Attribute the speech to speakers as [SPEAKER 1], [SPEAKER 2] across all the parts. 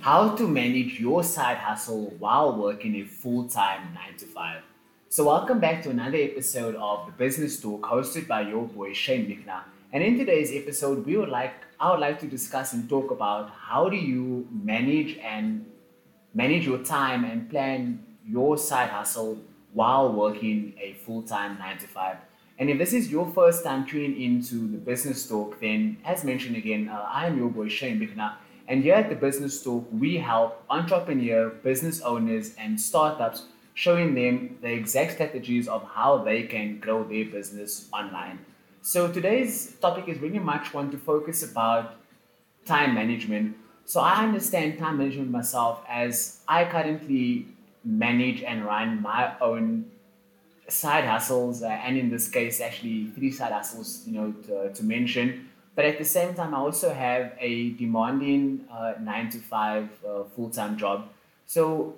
[SPEAKER 1] how to manage your side hustle while working a full-time 9 to 5. So welcome back to another episode of the Bizniz Talk hosted by your boy Shane Mikna. And in today's episode, we would like I would like to discuss and talk about how do you manage and manage your time and plan your side hustle while working a full-time 9 to 5. And if this is your first time tuning into the Bizniz Talk, then as mentioned again, uh, I am your boy Shane Mikna. And here at the Bizniz Talk, we help entrepreneur, business owners, and startups showing them the exact strategies of how they can grow their business online. So today's topic is really much one to focus about time management. So I understand time management myself as I currently manage and run my own side hustles, uh, and in this case, actually three side hustles, you know, to, to mention. But at the same time, I also have a demanding uh, nine to five uh, full time job. So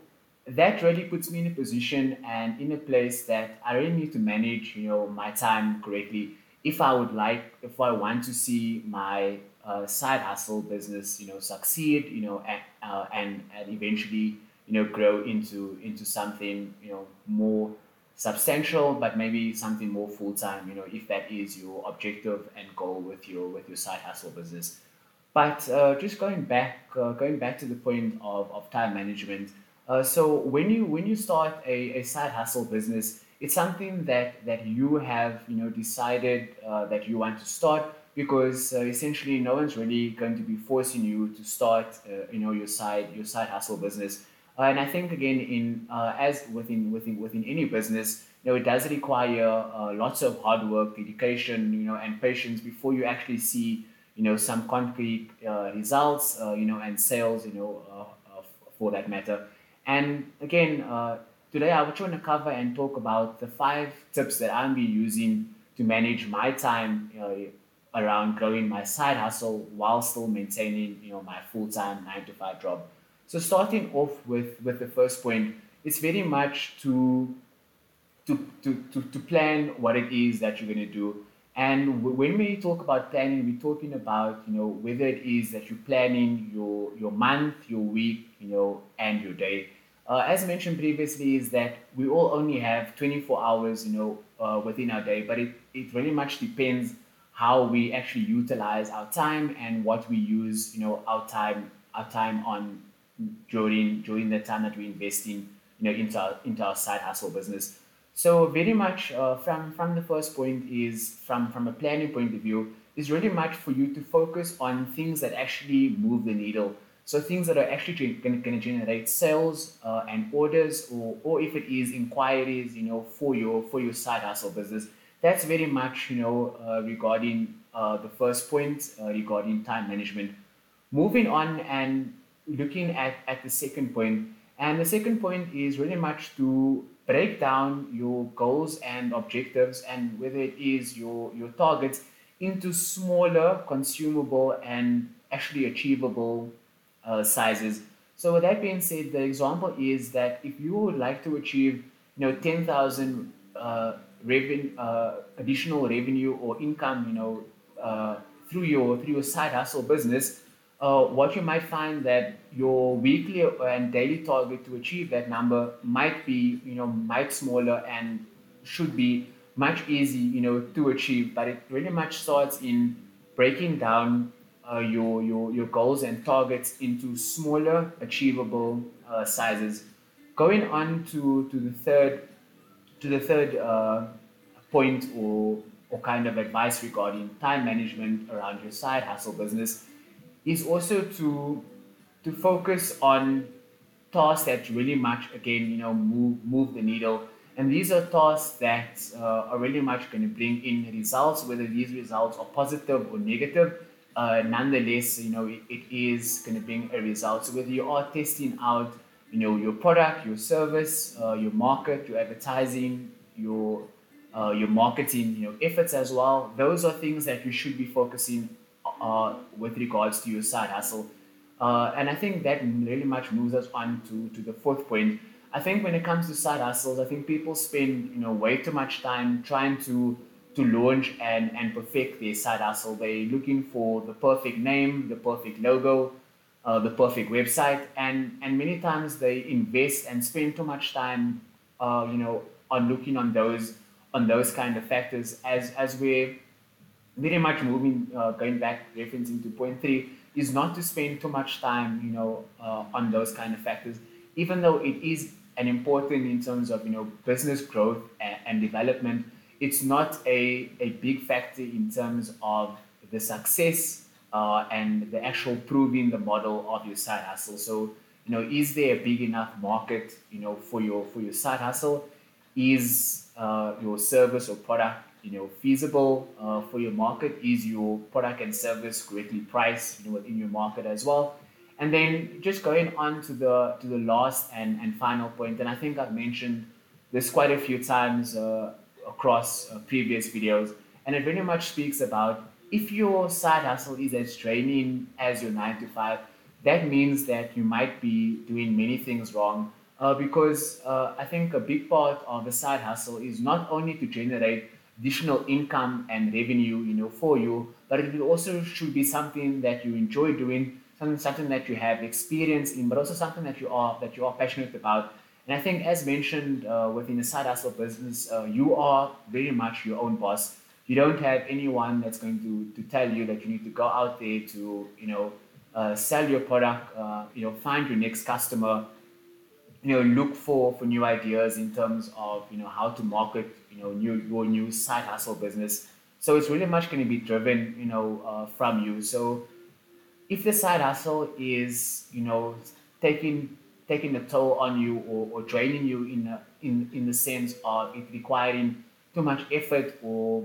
[SPEAKER 1] that really puts me in a position and in a place that I really need to manage, you know, my time correctly. If I would like, if I want to see my uh, side hustle business, you know, succeed, you know, and, uh, and and eventually, you know, grow into into something, you know, more substantial, but maybe something more full time. You know, if that is your objective and goal with your with your side hustle business. But uh, just going back, uh, going back to the point of, of time management. Uh, so when you when you start a, a side hustle business, it's something that that you have you know decided uh, that you want to start because uh, essentially no one's really going to be forcing you to start uh, you know your side your side hustle business. Uh, and I think again in uh, as within within within any business, you know it does require lots of hard work, dedication, you know, and patience before you actually see you know some concrete results, you know, and sales, you know, for that matter. And again, uh, today I want to cover and talk about the five tips that I'm be using to manage my time around growing my side hustle while still maintaining you know my full-time nine to five job. So starting off with with the first point, it's very much to to, to, to, to plan what it is that you're going to do. And when we talk about planning, we're talking about you know whether it is that you're planning your your month, your week, you know, and your day. Uh, as mentioned previously, is that we all only have 24 hours, you know, uh, within our day, but it, it really much depends how we actually utilize our time and what we use, you know, our time our time on during during the time that we invest in, you know, into our, into our side hustle business. So very much uh, from from the first point is from from a planning point of view is really much for you to focus on things that actually move the needle. So things that are actually going to generate sales uh, and orders, or or if it is inquiries, you know, for your for your side hustle business. That's very much you know uh, regarding uh, the first point uh, regarding time management. Moving on and looking at at the second point, and the second point is really much to break down your goals and objectives and whether it is your, your targets into smaller, consumable, and actually achievable uh, sizes. So with that being said, the example is that if you would like to achieve, you know, 10,000 uh, revenue, uh, additional revenue or income, you know, uh, through your through your side hustle business, uh, what you might find that your weekly and daily target to achieve that number might be, you know, might smaller and should be much easy, you know, to achieve. But it really much starts in breaking down uh, your, your, your goals and targets into smaller, achievable uh, sizes. Going on to, to the third to the third uh, point or or kind of advice regarding time management around your side hustle business is also to to focus on tasks that really much again you know move move the needle. And these are tasks that uh, are really much going to bring in results whether these results are positive or negative. Uh, nonetheless you know it, it is going to bring a result. So whether you are testing out you know your product your service uh, your market your advertising your uh, your marketing you know efforts as well those are things that you should be focusing uh, with regards to your side hustle. Uh, and I think that really much moves us on to, to the fourth point. I think when it comes to side hustles, I think people spend you know way too much time trying to to launch and, and perfect their side hustle. They're looking for the perfect name, the perfect logo, uh, the perfect website, and and many times they invest and spend too much time, uh, you know, on looking on those on those kind of factors as as we're very much moving uh, going back referencing to point three is not to spend too much time you know uh, on those kind of factors even though it is an important in terms of you know business growth and, and development it's not a, a big factor in terms of the success uh, and the actual proving the model of your side hustle. So, you know, is there a big enough market, you know, for your for your side hustle? Is uh, your service or product, you know, feasible uh, for your market? Is your product and service correctly priced, you know, within your market as well? And then just going on to the to the last and, and final point, and I think I've mentioned this quite a few times uh, across uh, previous videos, and it very much speaks about if your side hustle is as draining as your nine to five, that means that you might be doing many things wrong. Uh, because uh, I think a big part of the side hustle is not only to generate additional income and revenue, you know, for you, but it also should be something that you enjoy doing, something something that you have experience in, but also something that you are that you are passionate about. And I think, as mentioned uh, within the side hustle business, uh, you are very much your own boss. You don't have anyone that's going to, to tell you that you need to go out there to you know uh, sell your product uh, you know find your next customer you know look for for new ideas in terms of you know how to market you know new your new side hustle business. So it's really much going to be driven you know uh, from you. So if the side hustle is you know taking taking a toll on you or, or draining you in, a, in in the sense of it requiring too much effort or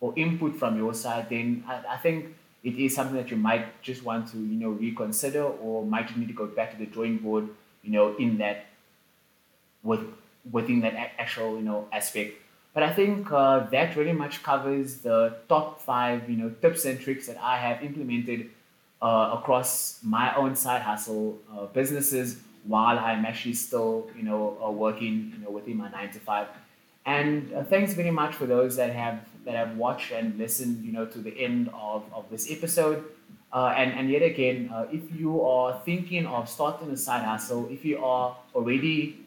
[SPEAKER 1] or input from your side, then I, I think it is something that you might just want to you know reconsider or might need to go back to the drawing board you know in that with within that actual you know aspect but i think uh, that really much covers the top five you know tips and tricks that i have implemented uh, across my own side hustle uh, businesses while i'm actually still you know uh, working you know within my nine to five and uh, thanks very much for those that have that have watched and listened, you know, to the end of, of this episode. Uh, and, and yet again, uh, if you are thinking of starting a side hustle, if you are already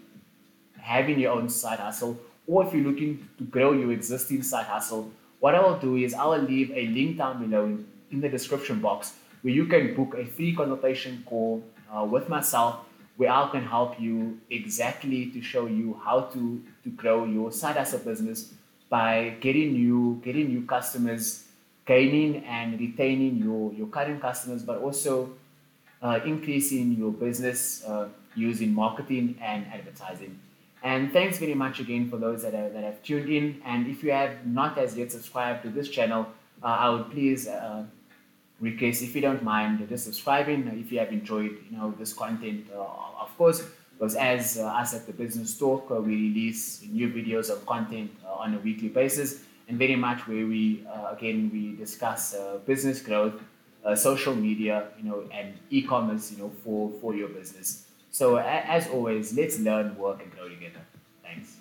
[SPEAKER 1] having your own side hustle, or if you're looking to grow your existing side hustle, what I will do is I will leave a link down below in, in the description box where you can book a free consultation call uh, with myself where I can help you exactly to show you how to, to grow your side hustle business by getting new getting new customers, gaining and retaining your, your current customers, but also uh, increasing your business uh, using marketing and advertising. And thanks very much again for those that have, that have tuned in. And if you have not as yet subscribed to this channel, uh, I would please uh, request, if you don't mind, just subscribing if you have enjoyed you know this content, uh, of course. Because as uh, us at the Bizniz Talk, uh, we release new videos of content uh, on a weekly basis, and very much where we uh, again we discuss uh, business growth, uh, social media, you know, and e-commerce, you know, for for your business. So a- as always, let's learn, work, and grow together. Thanks.